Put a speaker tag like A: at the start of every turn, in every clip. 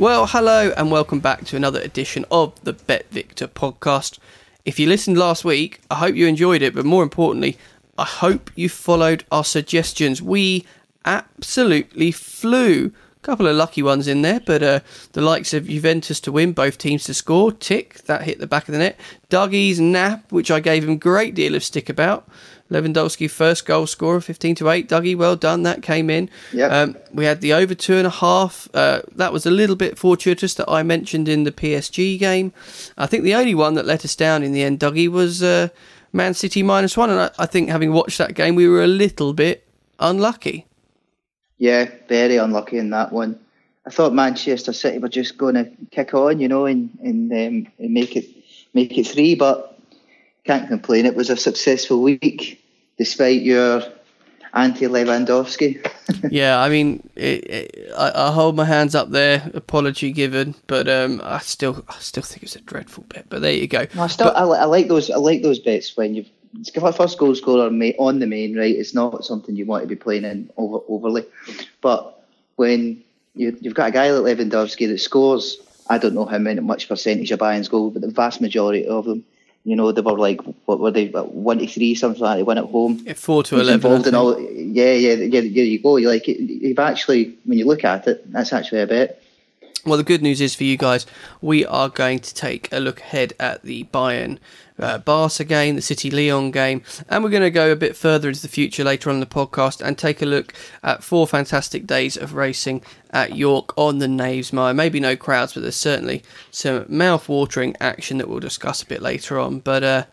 A: Well, hello and welcome back to another edition of the Bet Victor podcast. If you listened last week, I hope you enjoyed it, but more importantly, I hope you followed our suggestions. We absolutely flew. A couple of lucky ones in there, but uh, the likes of Juventus to win, both teams to score, tick, that hit the back of the net. Dougie's nap, which I gave him a great deal of stick about. Lewandowski first goal scorer, 15 to 8. Dougie, well done. That came in.
B: Yep.
A: Um, we had the over two and a half. Uh, that was a little bit fortuitous that I mentioned in the PSG game. I think the only one that let us down in the end, Dougie, was uh, Man City minus one. And I, I think having watched that game, we were a little bit unlucky.
B: Yeah, very unlucky in that one. I thought Manchester City were just going to kick on, you know, and and, um, and make it make it three, but can't complain. It was a successful week, despite your anti Lewandowski.
A: yeah, I mean, it, it, I, I, hold my hands up there. Apology given, but um, I still, I still think it's a dreadful bet. But there you go.
B: No, I still,
A: but,
B: I, I, like those. I like those bets when you've first goal scorer on the main, right? It's not something you want to be playing in over, overly, but when you, you've got a guy like Lewandowski that scores, I don't know how many much percentage of Bayern's goal, but the vast majority of them you know, they were like what were they uh, one to three something like that. They went at home.
A: Yeah, four to He's eleven.
B: Involved in all, yeah, yeah, yeah. There you go. Like you've actually, when you look at it, that's actually a bet.
A: Well, the good news is for you guys, we are going to take a look ahead at the Bayern uh, Barca game, the City Lyon game, and we're going to go a bit further into the future later on in the podcast and take a look at four fantastic days of racing at York on the Knaves Knavesmire. Maybe no crowds, but there's certainly some mouth-watering action that we'll discuss a bit later on. But uh,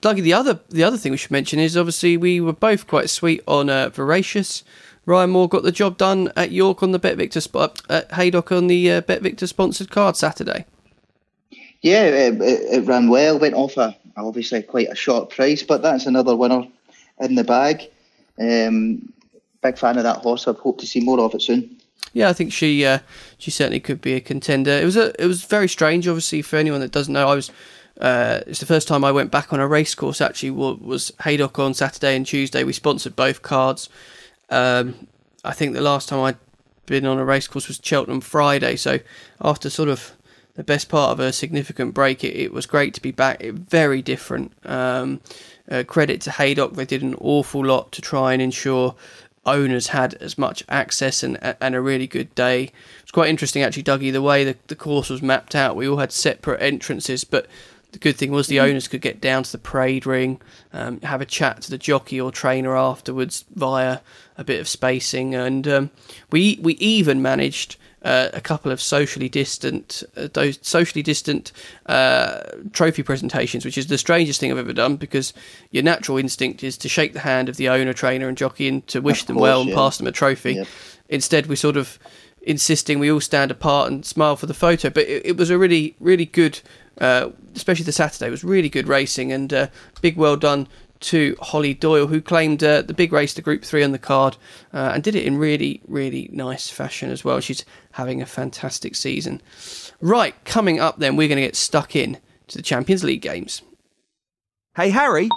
A: Dougie, the other the other thing we should mention is obviously we were both quite sweet on uh, Voracious. Ryan Moore got the job done at York on the Bet Victor spot at Haydock on the uh, Bet Victor sponsored card Saturday.
B: Yeah, it, it, ran well. Went off a obviously quite a short price, but that's another winner in the bag. Um, big fan of that horse. I hope to see more of it soon.
A: Yeah, I think she uh, she certainly could be a contender. It was a it was very strange, obviously, for anyone that doesn't know. I was uh, it's the first time I went back on a race course. Actually, was Haydock on Saturday and Tuesday. We sponsored both cards. Um, I think the last time I'd been on a race course was Cheltenham Friday. So after sort of the best part of a significant break, it, it was great to be back. It, very different. Um, uh, credit to Haydock, they did an awful lot to try and ensure owners had as much access and and a really good day. It's quite interesting actually, Dougie, the way the, the course was mapped out. We all had separate entrances, but the good thing was the mm-hmm. owners could get down to the parade ring, um, have a chat to the jockey or trainer afterwards via a bit of spacing, and um, we we even managed uh, a couple of socially distant, uh, those socially distant uh, trophy presentations, which is the strangest thing I've ever done because your natural instinct is to shake the hand of the owner, trainer, and jockey and to wish of them course, well and yeah. pass them a trophy. Yep. Instead, we sort of insisting we all stand apart and smile for the photo. But it, it was a really, really good, uh, especially the Saturday, was really good racing and uh, big well done to Holly Doyle, who claimed uh, the big race, the Group 3 on the card, uh, and did it in really, really nice fashion as well. She's having a fantastic season. Right, coming up then, we're going to get stuck in to the Champions League games.
C: Hey, Harry.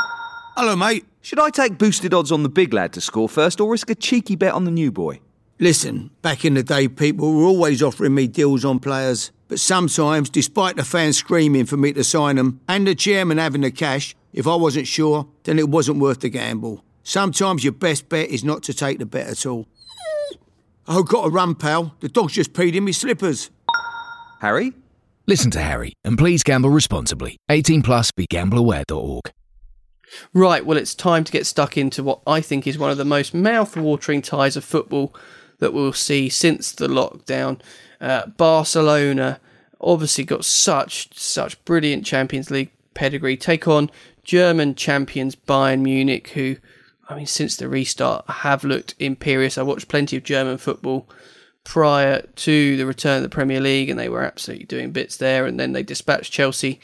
D: Hello, mate.
C: Should I take boosted odds on the big lad to score first or risk a cheeky bet on the new boy?
D: Listen, back in the day, people were always offering me deals on players. But sometimes, despite the fans screaming for me to sign them and the chairman having the cash, if I wasn't sure, then it wasn't worth the gamble. Sometimes your best bet is not to take the bet at all. Oh, got a run, pal. The dog's just peed in me slippers.
C: Harry?
E: Listen to Harry, and please gamble responsibly. 18 plus begambleaware.org.
A: Right, well, it's time to get stuck into what I think is one of the most mouth-watering ties of football that we'll see since the lockdown. Uh, Barcelona obviously got such such brilliant Champions League pedigree. Take on German champions Bayern Munich, who I mean, since the restart, have looked imperious. I watched plenty of German football prior to the return of the Premier League, and they were absolutely doing bits there. And then they dispatched Chelsea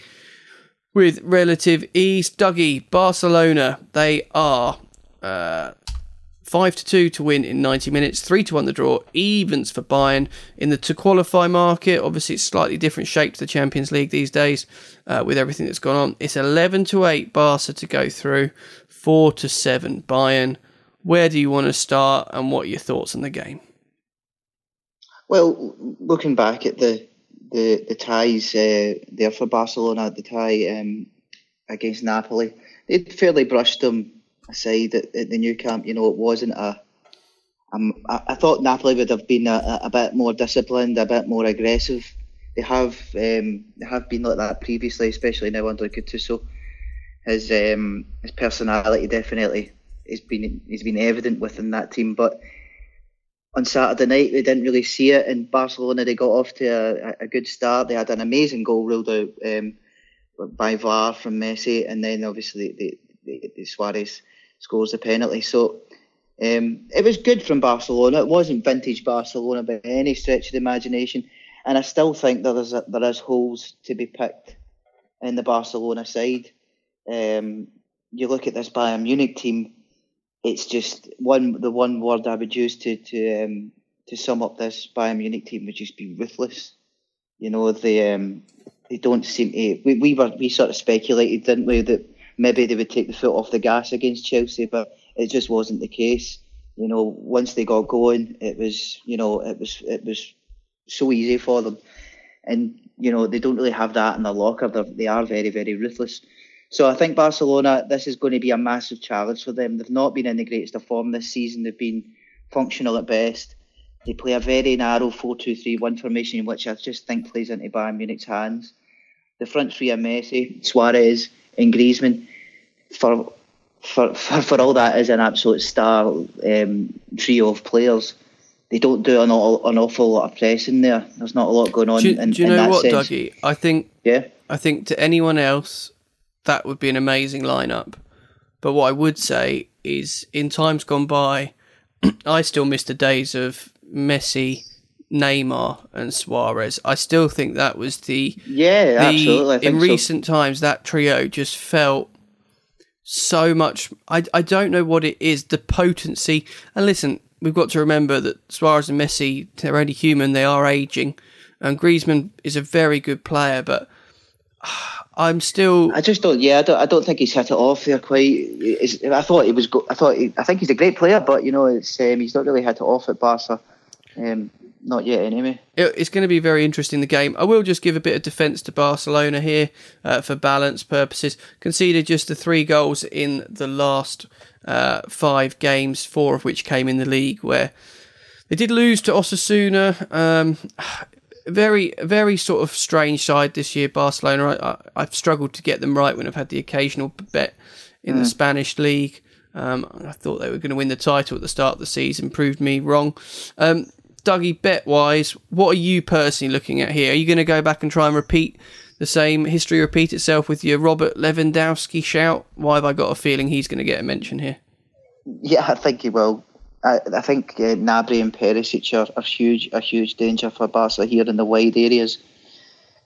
A: with relative ease. Dougie, Barcelona, they are uh, five to two to win in 90 minutes, three to one the draw, evens for Bayern in the to qualify market. Obviously, it's slightly different shape to the Champions League these days uh, with everything that's gone on. It's 11 to eight Barca to go through, four to seven Bayern. Where do you want to start, and what are your thoughts on the game?
B: Well, looking back at the the the ties uh, there for Barcelona, the tie um, against Napoli, they'd fairly brushed them aside at, at the Nou Camp. You know, it wasn't a. Um, I, I thought Napoli would have been a, a bit more disciplined, a bit more aggressive. They have um, they have been like that previously, especially now under Gattuso. His um, his personality definitely has been has been evident within that team, but on Saturday night, They didn't really see it in Barcelona. They got off to a, a good start. They had an amazing goal ruled out um, by VAR from Messi, and then obviously the, the Suarez scores the penalty. So um, it was good from Barcelona. It wasn't vintage Barcelona by any stretch of the imagination, and I still think that there is a, there is holes to be picked in the Barcelona side. Um, you look at this Bayern Munich team it's just one the one word I would use to to um, to sum up this Bayern Munich team would just be ruthless. You know, they um, they don't seem to. We, we were we sort of speculated, didn't we, that maybe they would take the foot off the gas against Chelsea, but it just wasn't the case. You know, once they got going, it was you know it was it was so easy for them, and you know they don't really have that in their locker. They're, they are very very ruthless. So I think Barcelona, this is going to be a massive challenge for them. They've not been in the greatest of form this season. They've been functional at best. They play a very narrow 4-2-3-1 formation, which I just think plays into Bayern Munich's hands. The front three are Messi, Suarez, and Griezmann. For for for, for all that is an absolute star um, trio of players. They don't do an, an awful lot of pressing there. There's not a lot going on.
A: Do,
B: in,
A: do you
B: in
A: know
B: that
A: what,
B: sense.
A: Dougie? I think
B: Yeah.
A: I think to anyone else, that would be an amazing lineup. But what I would say is, in times gone by, I still miss the days of Messi, Neymar, and Suarez. I still think that was the
B: Yeah,
A: the
B: absolutely.
A: In
B: so.
A: recent times that trio just felt so much. I I don't know what it is. The potency. And listen, we've got to remember that Suarez and Messi, they're only human. They are aging, and Griezmann is a very good player, but. I'm still.
B: I just don't. Yeah, I don't. I don't think he's hit it off there quite. I thought he was. Go, I thought. He, I think he's a great player, but you know, it's um, he's not really hit it off at Barca. Um, not yet, anyway.
A: it- it's going to be very interesting the game. I will just give a bit of defence to Barcelona here uh, for balance purposes. Conceded just the three goals in the last uh, five games, four of which came in the league, where they did lose to Osasuna. Um, very, very sort of strange side this year, Barcelona. I, I, I've struggled to get them right when I've had the occasional bet in the Spanish league. Um, I thought they were going to win the title at the start of the season, proved me wrong. Um, Dougie, bet wise, what are you personally looking at here? Are you going to go back and try and repeat the same history repeat itself with your Robert Lewandowski shout? Why have I got a feeling he's going to get a mention here?
B: Yeah, I think he will. I, I think uh, and Perisic are, are huge, a huge danger for Barca here in the wide areas.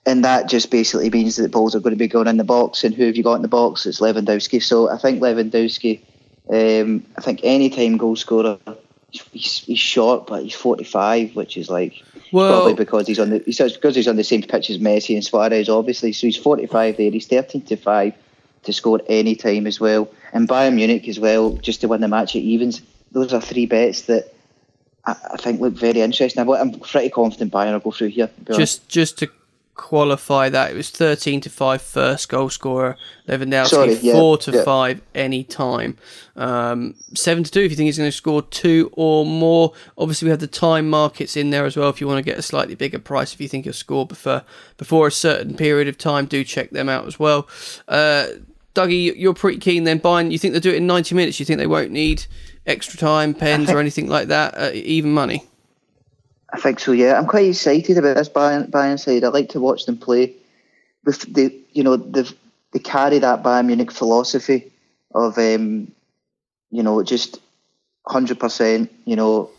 B: And that just basically means that the balls are going to be going in the box. And who have you got in the box? It's Lewandowski. So I think Lewandowski, um, I think any time goal scorer, he's, he's short, but he's 45, which is like
A: Well-
B: probably because he's on the he's because he's on the same pitch as Messi and Suarez, obviously. So he's 45 there. He's 13 to five to score any time as well. And Bayern Munich as well, just to win the match at evens. Those are three bets that I, I think look very interesting. I'm, I'm pretty confident Bayern will go through here. honest.
A: Just just to qualify that, it was 13 to 5 first goal scorer, Lewandowski,
B: Sorry, yeah,
A: 4 to
B: yeah.
A: 5 any time. Um, 7 to 2 if you think he's going to score two or more. Obviously, we have the time markets in there as well if you want to get a slightly bigger price. If you think he'll score before, before a certain period of time, do check them out as well. Uh, Dougie, you're pretty keen then. Bayern. you think they'll do it in 90 minutes? You think they won't need extra time, pens, or anything like that? Uh, even money?
B: I think so. Yeah, I'm quite excited about this Bayern, Bayern side. I like to watch them play. With the, you know, they they carry that Bayern Munich philosophy of, um, you know, just hundred percent. You know,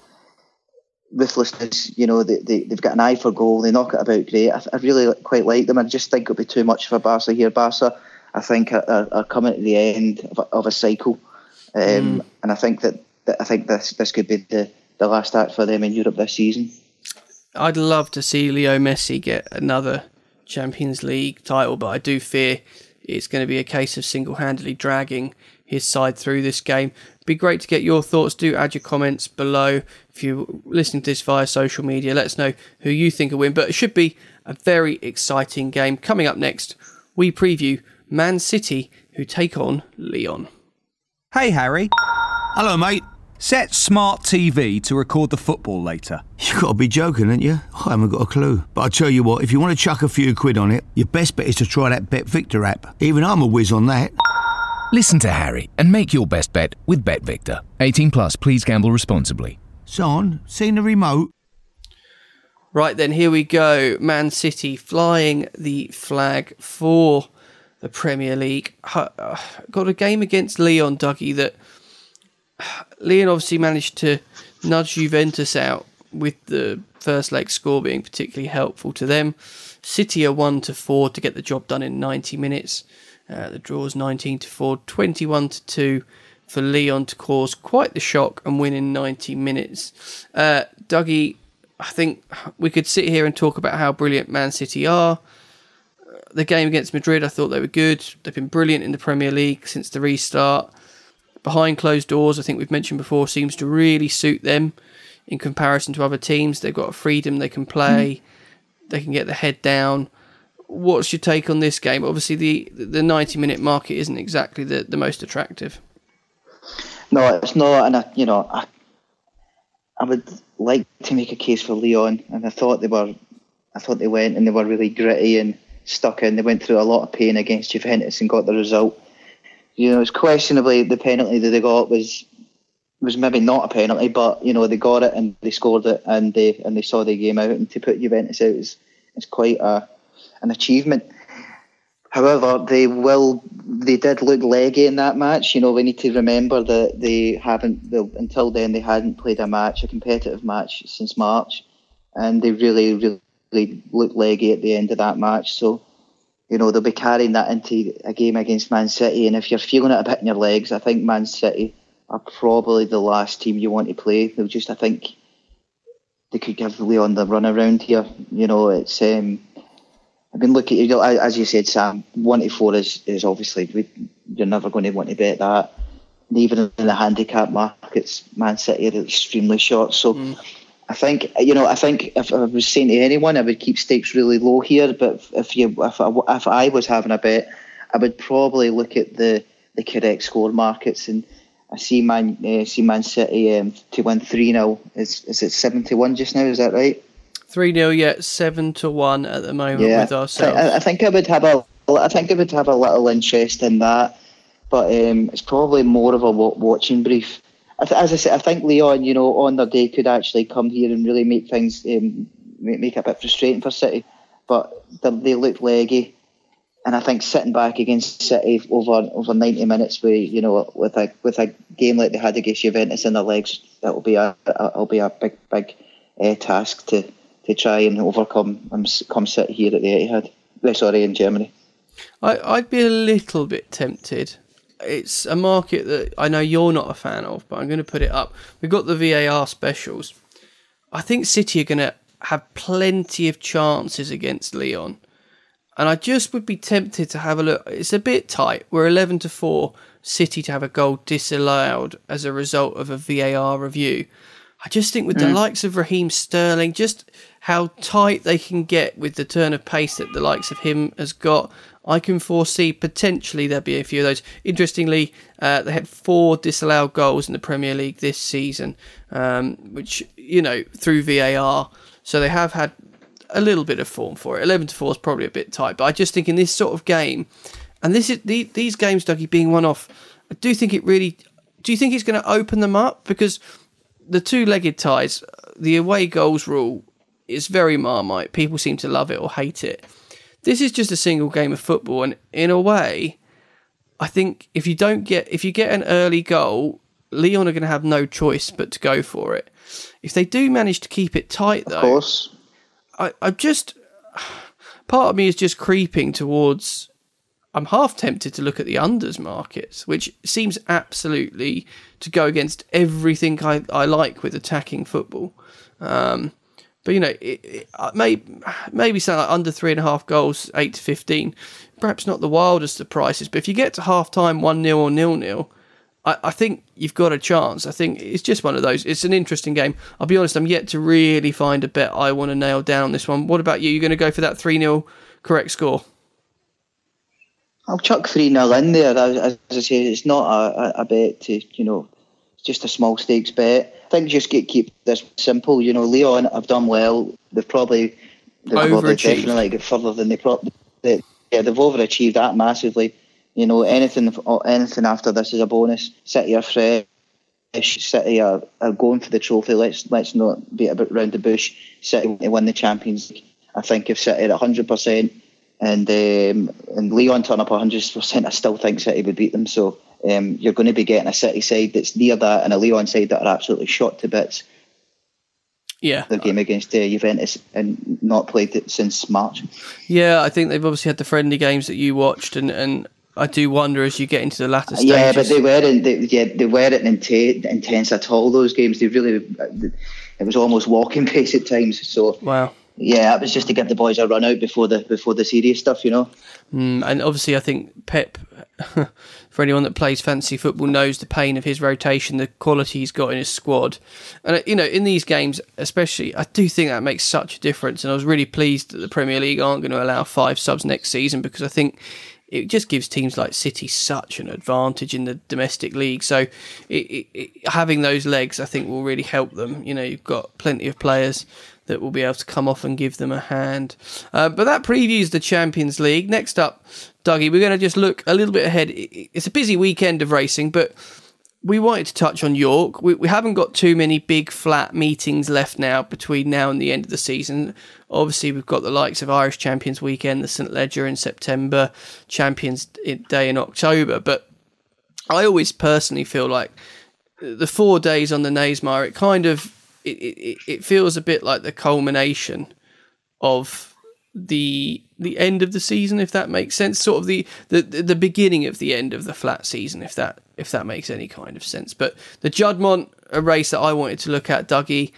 B: ruthlessness. You know, they, they they've got an eye for goal. They knock it about great. I, I really quite like them. I just think it'll be too much for Barca here. Barca, I think, are, are, coming to the end of a, of a cycle, um, and I think that, that I think this this could be the the last act for them in Europe this season.
A: I'd love to see Leo Messi get another Champions League title, but I do fear it's going to be a case of single handedly dragging his side through this game. Be great to get your thoughts. Do add your comments below. If you're listening to this via social media, let us know who you think will win. But it should be a very exciting game. Coming up next, we preview Man City, who take on Lyon.
C: Hey, Harry.
D: Hello, mate.
C: Set smart TV to record the football later.
D: You gotta be joking, ain't you? I haven't got a clue. But I tell you what, if you want to chuck a few quid on it, your best bet is to try that Bet Victor app. Even I'm a whiz on that.
E: Listen to Harry and make your best bet with BetVictor. 18 plus, please gamble responsibly.
D: Son, seen the remote?
A: Right then, here we go. Man City flying the flag for the Premier League. Uh, got a game against Lyon, Dougie, that Lyon obviously managed to nudge Juventus out with the first leg score being particularly helpful to them. City are 1 to 4 to get the job done in 90 minutes. Uh, the draw is 19 to 4, 21 to 2 for Lyon to cause quite the shock and win in 90 minutes. Uh, Dougie, I think we could sit here and talk about how brilliant Man City are. The game against Madrid, I thought they were good. They've been brilliant in the Premier League since the restart. Behind closed doors, I think we've mentioned before, seems to really suit them in comparison to other teams. They've got a freedom, they can play, mm. they can get the head down. What's your take on this game? Obviously, the the 90 minute market isn't exactly the, the most attractive.
B: No, it's not, and I, you know, I, I would like to make a case for Lyon, and I thought they were, I thought they went and they were really gritty and stuck in. They went through a lot of pain against Juventus and got the result. You know, it's questionably the penalty that they got was was maybe not a penalty, but you know they got it and they scored it and they and they saw the game out and to put Juventus out is is quite a an achievement. However, they will. They did look leggy in that match. You know, we need to remember that they haven't. They, until then, they hadn't played a match, a competitive match, since March, and they really, really looked leggy at the end of that match. So, you know, they'll be carrying that into a game against Man City. And if you're feeling it a bit in your legs, I think Man City are probably the last team you want to play. They'll just, I think, they could give Lyon the run around here. You know, it's. Um, I mean, look at you know, as you said, Sam. One to four is is obviously we, you're never going to want to bet that. And even in the handicap markets, Man City are extremely short. So. Mm. I think you know. I think if I was saying to anyone, I would keep stakes really low here. But if you, if I, if I was having a bet, I would probably look at the, the correct score markets, and I see Man uh, see Man City um, to win three 0 Is is it seven to one just now? Is that right?
A: Three 0 yet seven to one at the moment yeah, with ourselves.
B: I, I think I would have a, I think I would have a little interest in that, but um, it's probably more of a watching brief. As I said, I think Lyon, you know, on their day could actually come here and really make things um, make it a bit frustrating for City, but they look leggy, and I think sitting back against City over over ninety minutes, with you know, with a with a game like they had against Juventus in their legs, that will be a it'll be a big big uh, task to to try and overcome and come sit here at the Etihad. Uh, sorry, in Germany.
A: I, I'd be a little bit tempted. It's a market that I know you're not a fan of, but I'm going to put it up. We've got the VAR specials. I think City are going to have plenty of chances against Lyon, And I just would be tempted to have a look. It's a bit tight. We're 11 to 4, City to have a goal disallowed as a result of a VAR review. I just think with mm. the likes of Raheem Sterling, just how tight they can get with the turn of pace that the likes of him has got, I can foresee potentially there'll be a few of those. Interestingly, uh, they had four disallowed goals in the Premier League this season, um, which, you know, through VAR. So they have had a little bit of form for it. 11 to 4 is probably a bit tight, but I just think in this sort of game, and this is the, these games, Dougie, being one off, I do think it really. Do you think it's going to open them up? Because the two-legged ties, the away goals rule is very marmite. People seem to love it or hate it. This is just a single game of football, and in a way, I think if you don't get if you get an early goal, Lyon are going to have no choice but to go for it. If they do manage to keep it tight, though,
B: of course,
A: I, I'm just part of me is just creeping towards I'm half tempted to look at the unders markets, which seems absolutely to go against everything I, I like with attacking football. Um, but you know, it, it, uh, may, maybe something like under three and a half goals, eight to fifteen. Perhaps not the wildest of prices, but if you get to half time, one 0 or nil nil, I, think you've got a chance. I think it's just one of those. It's an interesting game. I'll be honest, I'm yet to really find a bet I want to nail down on this one. What about you? You're going to go for that 3 0 correct score?
B: I'll chuck 3 0 in there. As, as, I say, it's not a, a, bet to, you know, it's just a small stakes bet. I think just get keep this simple. You know, Lyon have done well. They've probably they've
A: overachieved.
B: definitely got further than they probably. They, yeah, they've overachieved that massively. You know, anything anything after this is a bonus. City are fresh. City are, are going for the trophy. Let's let's not beat about round the bush. City to win the Champions League. I think if City at hundred percent and um, and Lyon turn up hundred percent, I still think City would beat them. So um, you're going to be getting a City side that's near that and a Lyon side that are absolutely shot to bits.
A: Yeah,
B: the game against uh, Juventus and not played it since March.
A: Yeah, I think they've obviously had the friendly games that you watched, and, and I do wonder as you get into the latter stages.
B: Yeah, but they weren't. They, yeah, they weren't intense, intense at all. Those games, they really. It was almost walking pace at times. So
A: wow.
B: Yeah, it was just to give the boys a run out before the before the serious stuff, you know.
A: Mm, and obviously, I think Pep, for anyone that plays fancy football, knows the pain of his rotation, the quality he's got in his squad, and you know, in these games, especially, I do think that makes such a difference. And I was really pleased that the Premier League aren't going to allow five subs next season because I think it just gives teams like City such an advantage in the domestic league. So it, it, it, having those legs, I think, will really help them. You know, you've got plenty of players that will be able to come off and give them a hand. Uh, but that previews the Champions League. Next up, Dougie, we're going to just look a little bit ahead. It's a busy weekend of racing, but we wanted to touch on York. We, we haven't got too many big flat meetings left now between now and the end of the season. Obviously, we've got the likes of Irish Champions Weekend, the St Leger in September, Champions Day in October. But I always personally feel like the four days on the Knavesmire, it kind of it, it, it feels a bit like the culmination of the the end of the season, if that makes sense. Sort of the, the the beginning of the end of the flat season, if that if that makes any kind of sense. But the Juddmonte, a race that I wanted to look at, Dougie,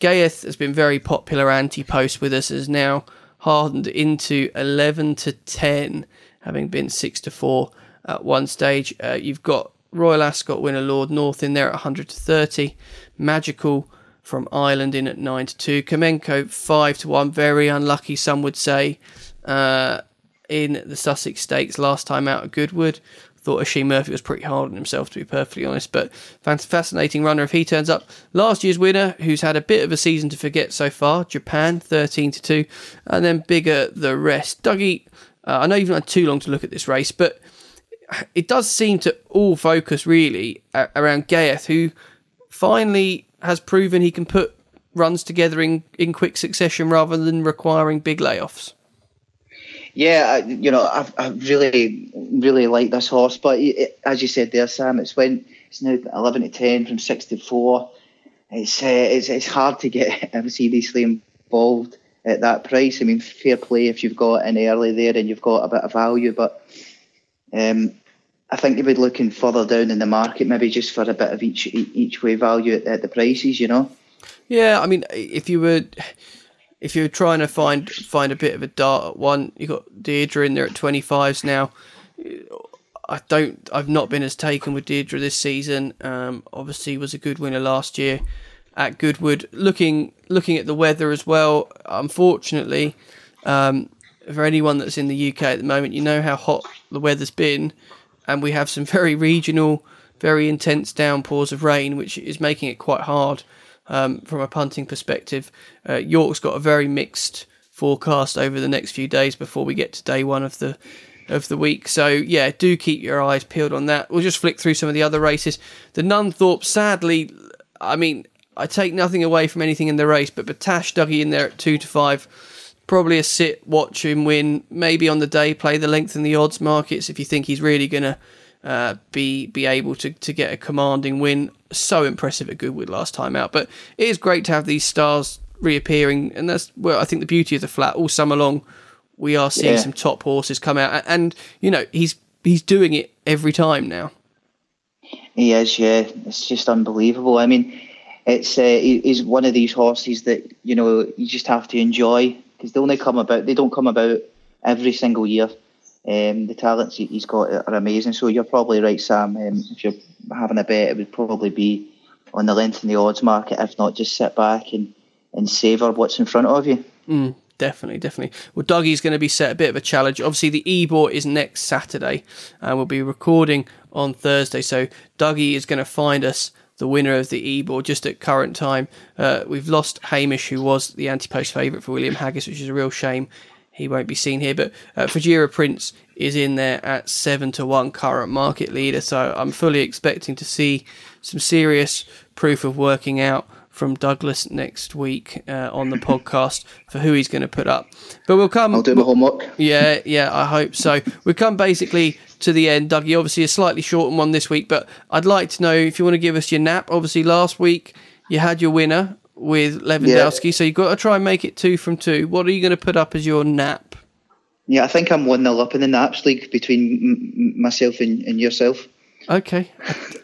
A: Ghaeath has been very popular anti-post with us, has now hardened into eleven to ten, having been six to four at one stage. Uh, you've got Royal Ascot winner Lord North in there at hundred to thirty, Magical from Ireland in at 9 to 2. Kameko 5 to 1. Very unlucky, some would say, uh, in the Sussex Stakes last time out at Goodwood. Thought Oisin Murphy was pretty hard on himself, to be perfectly honest, but fascinating runner if he turns up. Last year's winner, who's had a bit of a season to forget so far, Japan 13 to 2, and then bigger the rest. Dougie, uh, I know you've not had too long to look at this race, but it does seem to all focus really around Ghaeath, who finally has proven he can put runs together in, in quick succession rather than requiring big layoffs.
B: Yeah, you know, I, I really, really like this horse, but it, as you said there, Sam, it's when it's now eleven to ten from six to four. It's uh, it's it's hard to get seriously involved at that price. I mean, fair play if you've got an early there and you've got a bit of value, but um, I think you'd be looking further down in the market, maybe just for a bit of each each way value at, the prices, you know.
A: Yeah, I mean, if you were if you're trying to find find a bit of a dart at one, you got Deirdre in there at twenty fives now. I don't. I've not been as taken with Deirdre this season. Um, obviously, was a good winner last year at Goodwood. Looking looking at the weather as well. Unfortunately, um, for anyone that's in the UK at the moment, you know how hot the weather's been and we have some very regional, very intense downpours of rain, which is making it quite hard um, from a punting perspective. Uh, York's got a very mixed forecast over the next few days before we get to day one of the of the week. So yeah, do keep your eyes peeled on that. We'll just flick through some of the other races. The Nunthorpe, sadly, I mean, I take nothing away from anything in the race, but Battaash Dougie in there at two to five probably a sit, watch him win. Maybe on the day, play the length in the odds markets if you think he's really going to uh, be be able to, to get a commanding win. So impressive at Goodwood last time out. But it is great to have these stars reappearing, and that's well, I think the beauty of the flat all summer long. We are seeing yeah. some top horses come out, and, and you know he's he's doing it every time now.
B: He is, yeah. It's just unbelievable. I mean, it's uh, he's one of these horses that you know you just have to enjoy because they only come about they don't come about every single year. Um, the talents he- he's got are amazing. So you're probably right, Sam. Um, if you're having a bet, it would probably be on the length in the odds market. If not, just sit back and, and savour what's in front of you.
A: Mm, definitely, definitely. Well, Dougie's going to be set a bit of a challenge. Obviously, the Ebor is next Saturday, and we'll be recording on Thursday. So Dougie is going to find us the winner of the Ebor just at current time. Uh, we've lost Hamish, who was the anti-post favourite for William Haggas, which is a real shame. He won't be seen here, but uh, Fujaira Prince is in there at seven to one, current market leader. So I'm fully expecting to see some serious proof of working out from Douglas next week uh, on the podcast for who he's going to put up. But we'll come.
B: I'll do my homework.
A: Yeah, yeah, I hope so. We come basically to the end, Dougie. Obviously, a slightly shortened one this week, but I'd like to know if you want to give us your nap. Obviously, last week you had your winner with Lewandowski, so you've got to try and make it two from two. What are you going to put up as your nap?
B: Yeah, I think I'm 1 0 up in the Naps League between m- m- myself and, and yourself.
A: Okay.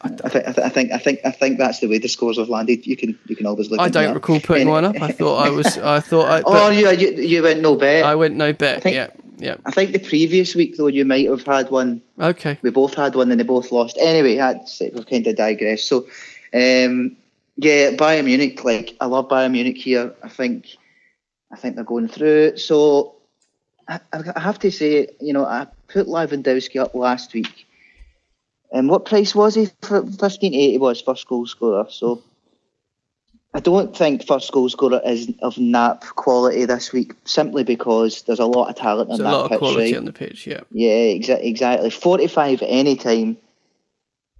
B: I, th- I, th- I think I think I think that's the way the scores have landed. You can you can always look.
A: I don't
B: that.
A: recall putting one up. I thought I was. I thought I.
B: Oh,
A: But
B: you, you you went no bet.
A: I went no bet.
B: think-
A: Yeah, yeah.
B: I think the previous week though you might have had one.
A: Okay.
B: We both had one and they both lost. Anyway, that's it. We've kind of digressed. So, um, yeah, Bayern Munich. Like I love Bayern Munich here. I think I think they're going through. So I, I have to say, you know, I put Lewandowski up last week. And what price was he? For fifteen eighty was first goal scorer. So I don't think first goal scorer is of nap quality this week, simply because there's a lot of talent
A: There's
B: on
A: a
B: that
A: lot of
B: pitch,
A: quality
B: right?
A: on the pitch. Yeah.
B: Yeah, exa- exactly. 45 at any time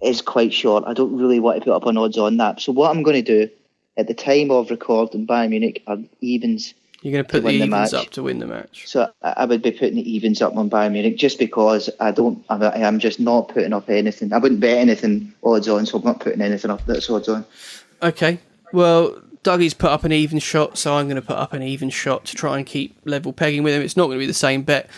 B: is quite short. I don't really want to put up an odds on that. So what I'm going to do at the time of recording Bayern Munich are evens.
A: You're going to put the
B: the
A: evens
B: match.
A: up to win the match.
B: So I would be putting the evens up on Bayern Munich just because I don't. I'm, I'm just not putting up anything. I wouldn't bet anything odds on, so I'm not putting anything up that's odds on.
A: Okay. Well, Dougie's put up an even shot, so I'm going to put up an even shot to try and keep level pegging with him. It's not going to be the same bet.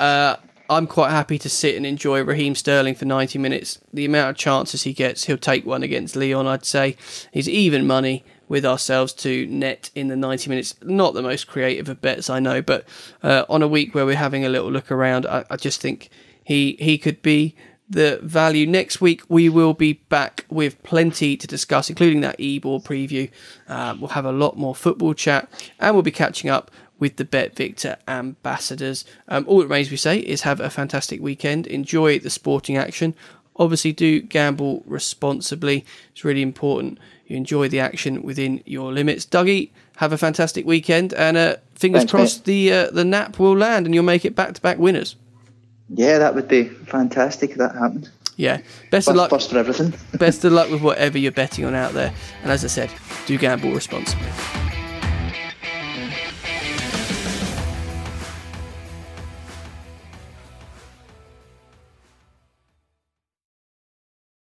A: Uh, I'm quite happy to sit and enjoy Raheem Sterling for 90 minutes. The amount of chances he gets, he'll take one against Lyon, I'd say. He's even money with ourselves to net in the 90 minutes. Not the most creative of bets, I know, but uh, on a week where we're having a little look around, I, I just think he he could be the value. Next week, we will be back with plenty to discuss, including that Ebor preview. Uh, we'll have a lot more football chat, and we'll be catching up with the Bet Victor ambassadors. Um, all that remains we say is have a fantastic weekend. Enjoy the sporting action. Obviously, do gamble responsibly. It's really important you enjoy the action within your limits. Dougie, have a fantastic weekend, and uh, fingers
B: Thanks,
A: crossed the uh, the nap will land and you'll make it back to back winners.
B: Yeah, that would be fantastic if that happened.
A: Yeah, best of luck.
B: first for everything.
A: Best of luck with whatever you're betting on out there. And as I said, do gamble responsibly.